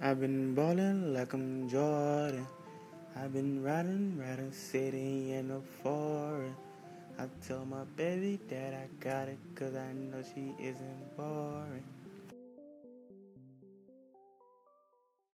I've been ballin' like I'm Jordan. I've been riding, riding city in the forest. I tell my baby that I got it, cause I know she isn't boring.